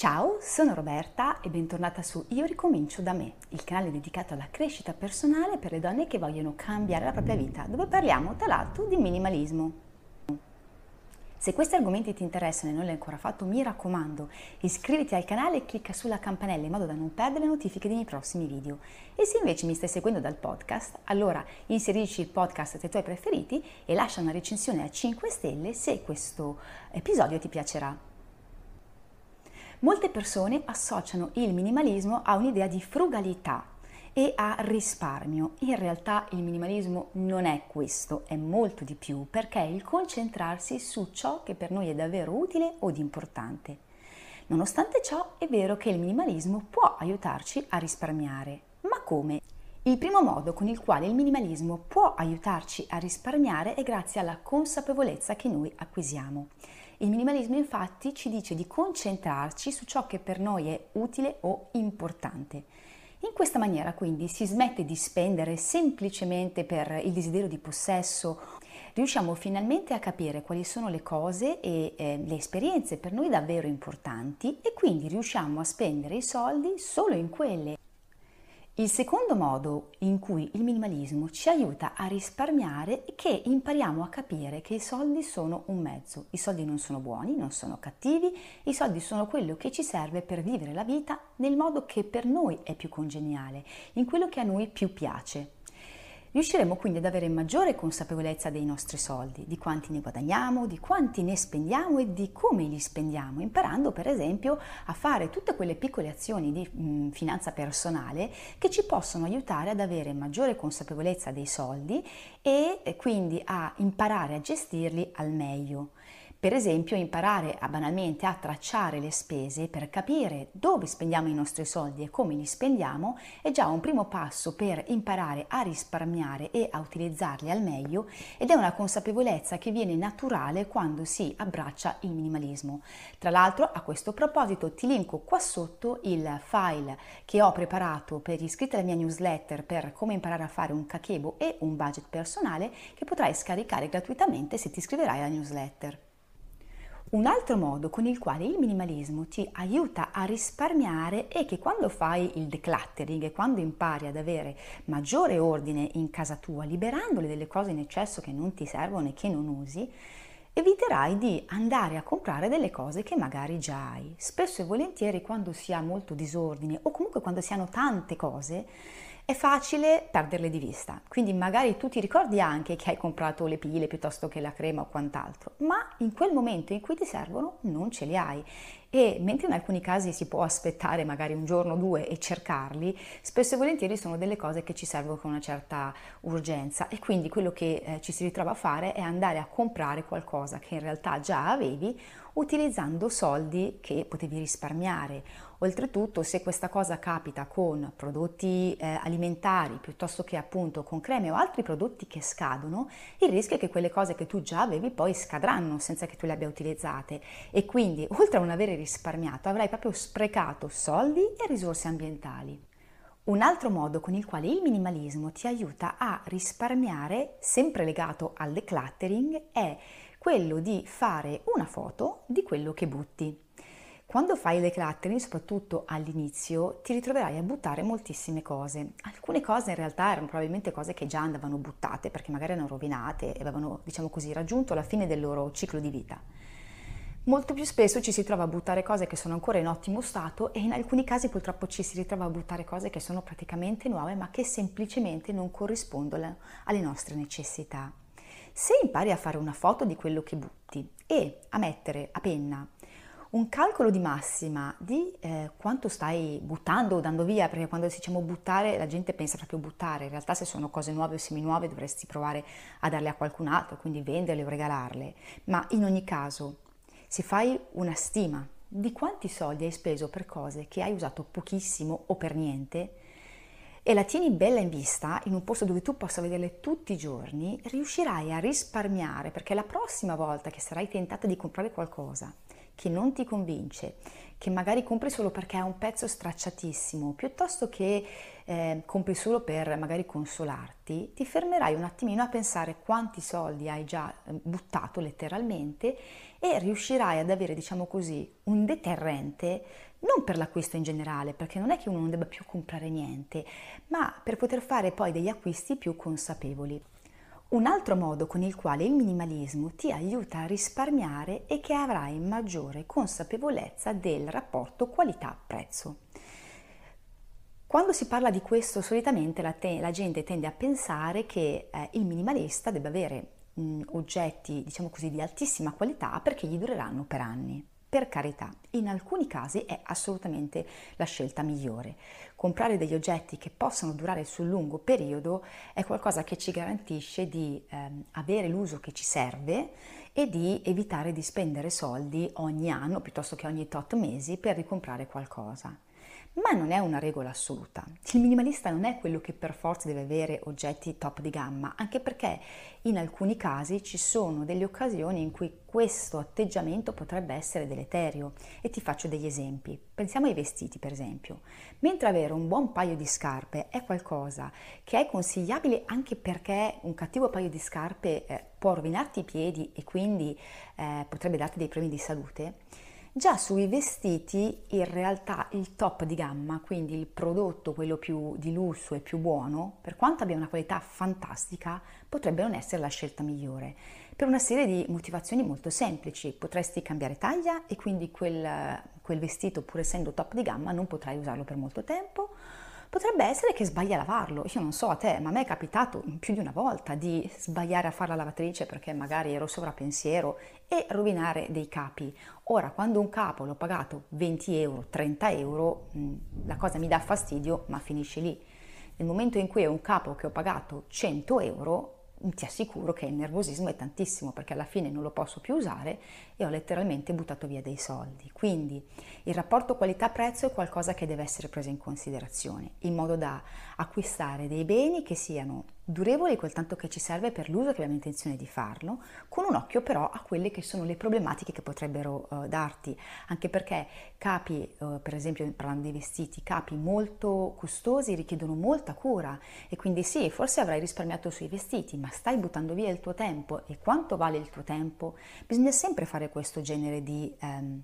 Ciao, sono Roberta e bentornata su Io ricomincio da me, il canale dedicato alla crescita personale per le donne che vogliono cambiare la propria vita, dove parliamo tra l'altro di minimalismo. Se questi argomenti ti interessano e non l'hai ancora fatto, mi raccomando, iscriviti al canale e clicca sulla campanella in modo da non perdere le notifiche dei miei prossimi video. E se invece mi stai seguendo dal podcast, allora inserisci il podcast tra i tuoi preferiti e lascia una recensione a 5 stelle se questo episodio ti piacerà. Molte persone associano il minimalismo a un'idea di frugalità e a risparmio. In realtà il minimalismo non è questo, è molto di più, perché è il concentrarsi su ciò che per noi è davvero utile o di importante. Nonostante ciò, è vero che il minimalismo può aiutarci a risparmiare. Ma come? Il primo modo con il quale il minimalismo può aiutarci a risparmiare è grazie alla consapevolezza che noi acquisiamo. Il minimalismo infatti ci dice di concentrarci su ciò che per noi è utile o importante. In questa maniera quindi si smette di spendere semplicemente per il desiderio di possesso, riusciamo finalmente a capire quali sono le cose e eh, le esperienze per noi davvero importanti e quindi riusciamo a spendere i soldi solo in quelle il secondo modo in cui il minimalismo ci aiuta a risparmiare è che impariamo a capire che i soldi sono un mezzo. I soldi non sono buoni, non sono cattivi, i soldi sono quello che ci serve per vivere la vita nel modo che per noi è più congeniale, in quello che a noi più piace. Riusciremo quindi ad avere maggiore consapevolezza dei nostri soldi, di quanti ne guadagniamo, di quanti ne spendiamo e di come li spendiamo, imparando per esempio a fare tutte quelle piccole azioni di mh, mm, finanza personale che ci possono aiutare ad avere maggiore consapevolezza dei soldi e quindi a imparare a gestirli al meglio. Per esempio imparare a banalmente a tracciare le spese per capire dove spendiamo i nostri soldi e come li spendiamo è già un primo passo per imparare a risparmiare e a utilizzarli al meglio ed è una consapevolezza che viene naturale quando si abbraccia il minimalismo. Tra l'altro a questo proposito ti linko qua sotto il file che ho preparato per gli iscritti alla mia newsletter per come imparare a fare un kakebo e un budget personale che potrai scaricare gratuitamente se ti iscriverai alla newsletter. Un altro modo con il quale il minimalismo ti aiuta a risparmiare è che quando fai il decluttering e quando impari ad avere maggiore ordine in casa tua, liberandole delle cose in eccesso che non ti servono e che non usi, eviterai di andare a comprare delle cose che magari già hai. Spesso e volentieri quando si ha molto disordine o comunque quando si hanno tante cose, è facile perderle di vista. Quindi magari tu ti ricordi anche che hai comprato le pile piuttosto che la crema o quant'altro, ma in quel momento in cui ti servono non ce le hai. E mentre in alcuni casi si può aspettare magari un giorno o due e cercarli, spesso e volentieri sono delle cose che ci servono con una certa urgenza e quindi quello che eh, ci si ritrova a fare è andare a comprare qualcosa che in realtà già avevi utilizzando soldi che potevi risparmiare. Oltretutto, se questa cosa capita con prodotti eh, alimentari piuttosto che appunto con creme o altri prodotti che scadono, il rischio è che quelle cose che tu già avevi poi scadranno senza che tu le abbia utilizzate e quindi oltre a non avere risparmiato avrai proprio sprecato soldi e risorse ambientali. Un altro modo con il quale il minimalismo ti aiuta a risparmiare, sempre legato al decluttering, è quello di fare una foto di quello che butti. Quando fai il decluttering, soprattutto all'inizio, ti ritroverai a buttare moltissime cose. Alcune cose in realtà erano probabilmente cose che già andavano buttate perché magari erano rovinate e avevano, diciamo così, raggiunto la fine del loro ciclo di vita. Molto più spesso ci si trova a buttare cose che sono ancora in ottimo stato e in alcuni casi purtroppo ci si ritrova a buttare cose che sono praticamente nuove ma che semplicemente non corrispondono alle nostre necessità. Se impari a fare una foto di quello che butti e a mettere a penna un calcolo di massima di eh, quanto stai buttando o dando via, perché quando diciamo buttare la gente pensa proprio buttare, in realtà se sono cose nuove o semi-nuove dovresti provare a darle a qualcun altro, quindi venderle o regalarle, ma in ogni caso se fai una stima di quanti soldi hai speso per cose che hai usato pochissimo o per niente, e la tieni bella in vista, in un posto dove tu possa vederle tutti i giorni, riuscirai a risparmiare perché la prossima volta che sarai tentata di comprare qualcosa che non ti convince, che magari compri solo perché ha un pezzo stracciatissimo, piuttosto che eh, compri solo per magari consolarti, ti fermerai un attimino a pensare quanti soldi hai già eh, buttato letteralmente e riuscirai ad avere, diciamo così, un deterrente non per l'acquisto in generale, perché non è che uno non debba più comprare niente, ma per poter fare poi degli acquisti più consapevoli. Un altro modo con il quale il minimalismo ti aiuta a risparmiare è che avrai maggiore consapevolezza del rapporto qualità-prezzo. Quando si parla di questo, solitamente la, te- la gente tende a pensare che eh, il minimalista debba avere mh, oggetti, diciamo così, di altissima qualità perché gli dureranno per anni. Per carità, in alcuni casi è assolutamente la scelta migliore. Comprare degli oggetti che possano durare sul lungo periodo è qualcosa che ci garantisce di ehm, avere l'uso che ci serve e di evitare di spendere soldi ogni anno piuttosto che ogni tot mesi per ricomprare qualcosa ma non è una regola assoluta. Il minimalista non è quello che per forza deve avere oggetti top di gamma, anche perché in alcuni casi ci sono delle occasioni in cui questo atteggiamento potrebbe essere deleterio e ti faccio degli esempi. Pensiamo ai vestiti, per esempio. Mentre avere un buon paio di scarpe è qualcosa che è consigliabile anche perché un cattivo paio di scarpe eh, può rovinarti i piedi e quindi eh, potrebbe darti dei problemi di salute, Già sui vestiti in realtà il top di gamma, quindi il prodotto, quello più di lusso e più buono, per quanto abbia una qualità fantastica, potrebbe non essere la scelta migliore. Per una serie di motivazioni molto semplici, potresti cambiare taglia e quindi quel, quel vestito, pur essendo top di gamma, non potrai usarlo per molto tempo Potrebbe essere che sbagli a lavarlo, io non so a te, ma a me è capitato più di una volta di sbagliare a fare la lavatrice perché magari ero sovrappensiero e rovinare dei capi. Ora, quando un capo l'ho pagato 20 euro, 30 euro, mm, la cosa mi dà fastidio, ma finisce lì. Nel momento in cui è un capo che ho pagato 100 euro, ti assicuro che il nervosismo è tantissimo perché alla fine non lo posso più usare e ho letteralmente buttato via dei soldi. Quindi il rapporto qualità-prezzo è qualcosa che deve essere preso in considerazione in modo da acquistare dei beni che siano durevoli quel tanto che ci serve per l'uso che abbiamo intenzione di farlo, con un occhio però a quelle che sono le problematiche che potrebbero uh, darti, anche perché capi, uh, per esempio parlando di vestiti, capi molto costosi richiedono molta cura. E quindi sì, forse avrai risparmiato sui vestiti, ma stai buttando via il tuo tempo. E quanto vale il tuo tempo? Bisogna sempre fare questo genere di, um,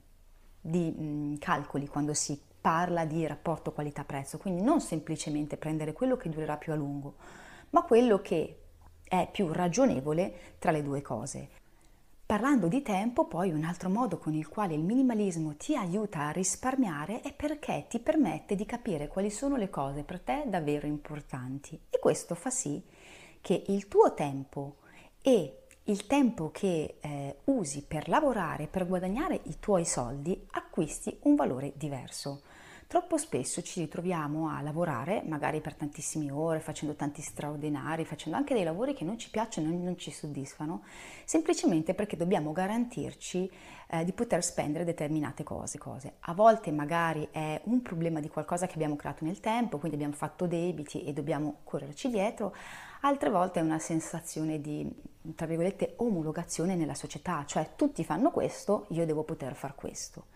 di um, calcoli quando si parla di rapporto qualità-prezzo, quindi non semplicemente prendere quello che durerà più a lungo, ma quello che è più ragionevole tra le due cose. Parlando di tempo, poi un altro modo con il quale il minimalismo ti aiuta a risparmiare è perché ti permette di capire quali sono le cose per te davvero importanti e questo fa sì che il tuo tempo e il tempo che eh, usi per lavorare, per guadagnare i tuoi soldi, acquisti un valore diverso. Troppo spesso ci ritroviamo a lavorare, magari per tantissime ore, facendo tanti straordinari, facendo anche dei lavori che non ci piacciono e non ci soddisfano, semplicemente perché dobbiamo garantirci eh, di poter spendere determinate cose, cose. A volte magari è un problema di qualcosa che abbiamo creato nel tempo, quindi abbiamo fatto debiti e dobbiamo correrci dietro, altre volte è una sensazione di, tra virgolette, omologazione nella società, cioè tutti fanno questo, io devo poter far questo.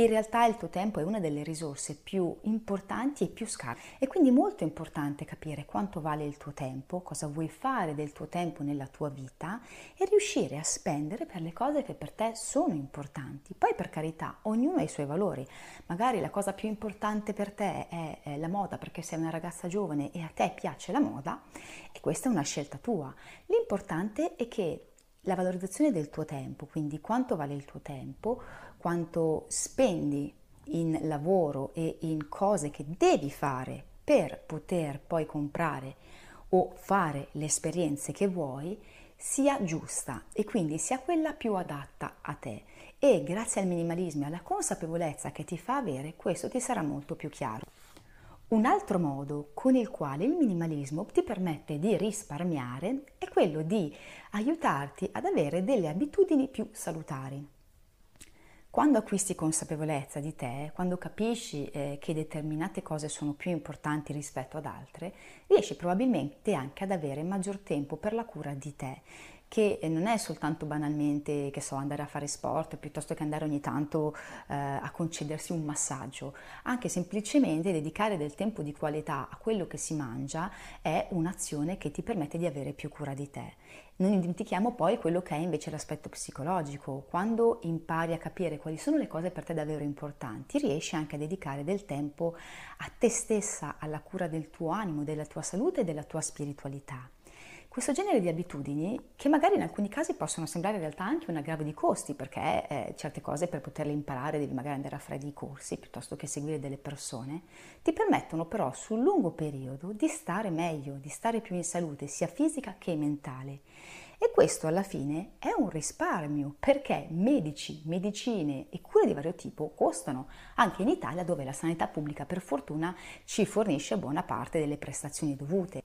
In realtà il tuo tempo è una delle risorse più importanti e più scarse. È quindi molto importante capire quanto vale il tuo tempo, cosa vuoi fare del tuo tempo nella tua vita e riuscire a spendere per le cose che per te sono importanti. Poi per carità, ognuno ha i suoi valori. Magari la cosa più importante per te è, è la moda perché sei una ragazza giovane e a te piace la moda e questa è una scelta tua. L'importante è che la valorizzazione del tuo tempo, quindi quanto vale il tuo tempo, quanto spendi in lavoro e in cose che devi fare per poter poi comprare o fare le esperienze che vuoi, sia giusta e quindi sia quella più adatta a te. E grazie al minimalismo e alla consapevolezza che ti fa avere, questo ti sarà molto più chiaro. Un altro modo con il quale il minimalismo ti permette di risparmiare è quello di aiutarti ad avere delle abitudini più salutari. Quando acquisti consapevolezza di te, quando capisci eh, che determinate cose sono più importanti rispetto ad altre, riesci probabilmente anche ad avere maggior tempo per la cura di te che non è soltanto banalmente, che so, andare a fare sport piuttosto che andare ogni tanto eh, a concedersi un massaggio, anche semplicemente dedicare del tempo di qualità a quello che si mangia è un'azione che ti permette di avere più cura di te. Non dimentichiamo poi quello che è invece l'aspetto psicologico. Quando impari a capire quali sono le cose per te davvero importanti, riesci anche a dedicare del tempo a te stessa, alla cura del tuo animo, della tua salute e della tua spiritualità. Questo genere di abitudini, che magari in alcuni casi possono sembrare in realtà anche un aggravio di costi, perché eh, certe cose per poterle imparare devi magari andare a fare dei corsi piuttosto che seguire delle persone, ti permettono però sul lungo periodo di stare meglio, di stare più in salute sia fisica che mentale. E questo alla fine è un risparmio perché medici, medicine e cure di vario tipo costano, anche in Italia dove la sanità pubblica per fortuna ci fornisce buona parte delle prestazioni dovute.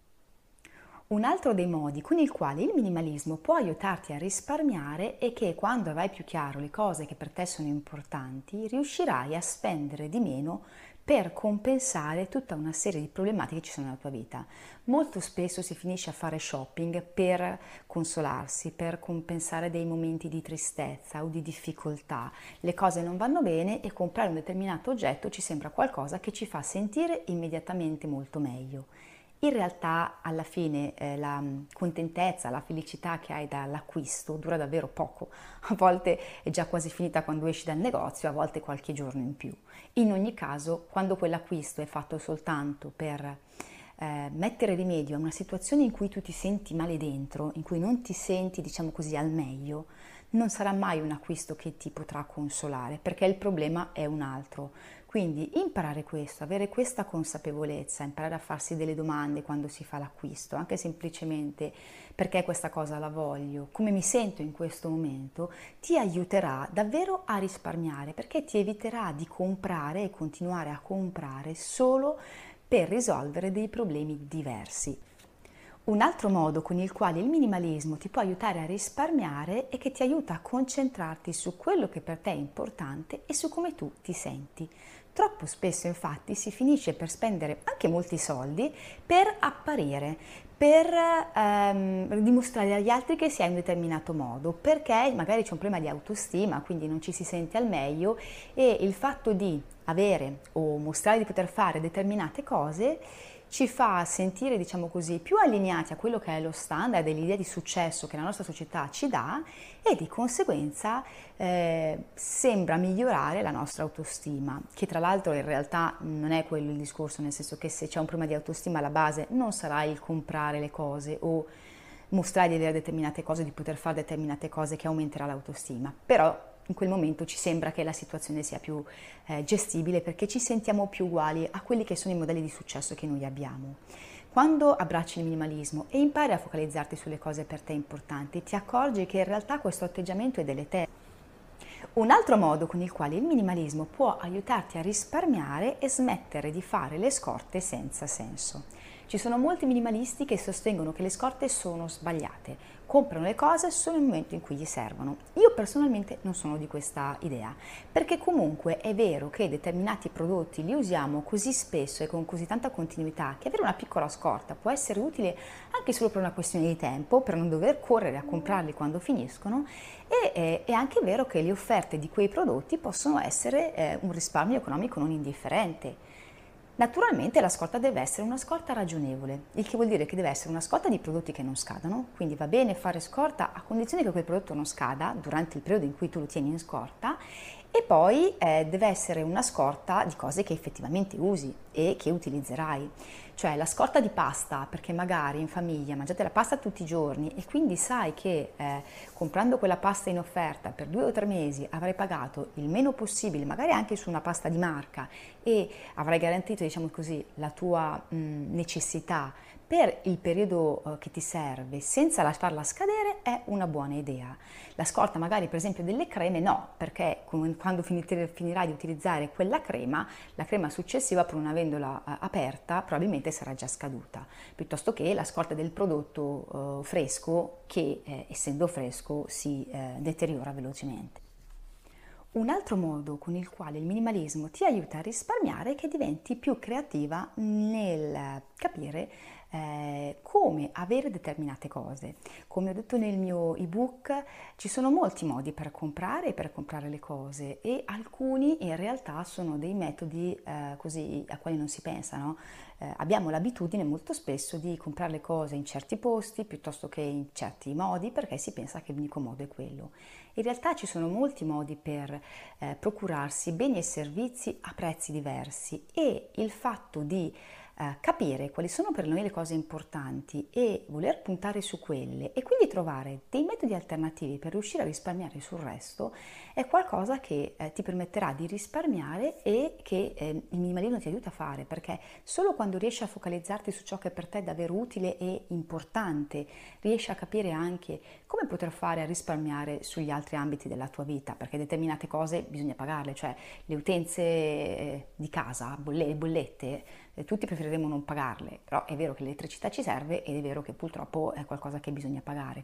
Un altro dei modi con il quale il minimalismo può aiutarti a risparmiare è che quando avrai più chiaro le cose che per te sono importanti, riuscirai a spendere di meno per compensare tutta una serie di problematiche che ci sono nella tua vita. Molto spesso si finisce a fare shopping per consolarsi, per compensare dei momenti di tristezza o di difficoltà. Le cose non vanno bene e comprare un determinato oggetto ci sembra qualcosa che ci fa sentire immediatamente molto meglio. In realtà alla fine eh, la mm, contentezza, la felicità che hai dall'acquisto dura davvero poco, a volte è già quasi finita quando esci dal negozio, a volte qualche giorno in più. In ogni caso, quando quell'acquisto è fatto soltanto per eh, mettere rimedio a una situazione in cui tu ti senti male dentro, in cui non ti senti, diciamo così, al meglio, non sarà mai un acquisto che ti potrà consolare, perché il problema è un altro. Quindi imparare questo, avere questa consapevolezza, imparare a farsi delle domande quando si fa l'acquisto, anche semplicemente perché questa cosa la voglio, come mi sento in questo momento, ti aiuterà davvero a risparmiare perché ti eviterà di comprare e continuare a comprare solo per risolvere dei problemi diversi. Un altro modo con il quale il minimalismo ti può aiutare a risparmiare è che ti aiuta a concentrarti su quello che per te è importante e su come tu ti senti. Troppo spesso infatti si finisce per spendere anche molti soldi per apparire, per ehm, dimostrare agli altri che si è in un determinato modo, perché magari c'è un problema di autostima, quindi non ci si sente al meglio e il fatto di avere o mostrare di poter fare determinate cose ci fa sentire, diciamo così, più allineati a quello che è lo standard e l'idea di successo che la nostra società ci dà e di conseguenza eh, sembra migliorare la nostra autostima, che tra l'altro in realtà non è quello il discorso, nel senso che se c'è un problema di autostima alla base non sarà il comprare le cose o mostrare di avere determinate cose, di poter fare determinate cose che aumenterà l'autostima, però in quel momento ci sembra che la situazione sia più eh, gestibile perché ci sentiamo più uguali a quelli che sono i modelli di successo che noi abbiamo. Quando abbracci il minimalismo e impari a focalizzarti sulle cose per te importanti, ti accorgi che in realtà questo atteggiamento è deleterio. Un altro modo con il quale il minimalismo può aiutarti a risparmiare è smettere di fare le scorte senza senso. Ci sono molti minimalisti che sostengono che le scorte sono sbagliate, comprano le cose solo nel momento in cui gli servono. Io personalmente non sono di questa idea, perché comunque è vero che determinati prodotti li usiamo così spesso e con così tanta continuità che avere una piccola scorta può essere utile anche solo per una questione di tempo, per non dover correre a comprarli quando finiscono e è, è anche vero che le offerte di quei prodotti possono essere eh, un risparmio economico non indifferente. Naturalmente la scorta deve essere una scorta ragionevole, il che vuol dire che deve essere una scorta di prodotti che non scadano, quindi va bene fare scorta a condizione che quel prodotto non scada durante il periodo in cui tu lo tieni in scorta e poi eh, deve essere una scorta di cose che effettivamente usi e che utilizzerai. Cioè la scorta di pasta, perché magari in famiglia mangiate la pasta tutti i giorni e quindi sai che eh, comprando quella pasta in offerta per due o tre mesi avrai pagato il meno possibile, magari anche su una pasta di marca e avrai garantito, diciamo così, la tua mh, necessità per il periodo eh, che ti serve senza farla scadere è una buona idea. La scorta magari per esempio delle creme no, perché quando finirai di utilizzare quella crema, la crema successiva pur non avendola eh, aperta probabilmente sarà già scaduta, piuttosto che la scorta del prodotto eh, fresco che essendo fresco si deteriora velocemente. Un altro modo con il quale il minimalismo ti aiuta a risparmiare è che diventi più creativa nel capire eh, come avere determinate cose. Come ho detto nel mio ebook, ci sono molti modi per comprare e per comprare le cose e alcuni in realtà sono dei metodi eh, così a quali non si pensa. No? Eh, abbiamo l'abitudine molto spesso di comprare le cose in certi posti piuttosto che in certi modi perché si pensa che l'unico modo è quello. In realtà ci sono molti modi per eh, procurarsi beni e servizi a prezzi diversi e il fatto di capire quali sono per noi le cose importanti e voler puntare su quelle e quindi trovare dei metodi alternativi per riuscire a risparmiare sul resto è qualcosa che eh, ti permetterà di risparmiare e che eh, il minimalismo ti aiuta a fare perché solo quando riesci a focalizzarti su ciò che per te è davvero utile e importante riesci a capire anche come poter fare a risparmiare sugli altri ambiti della tua vita perché determinate cose bisogna pagarle cioè le utenze eh, di casa, le bollette tutti preferiremo non pagarle, però è vero che l'elettricità ci serve ed è vero che purtroppo è qualcosa che bisogna pagare.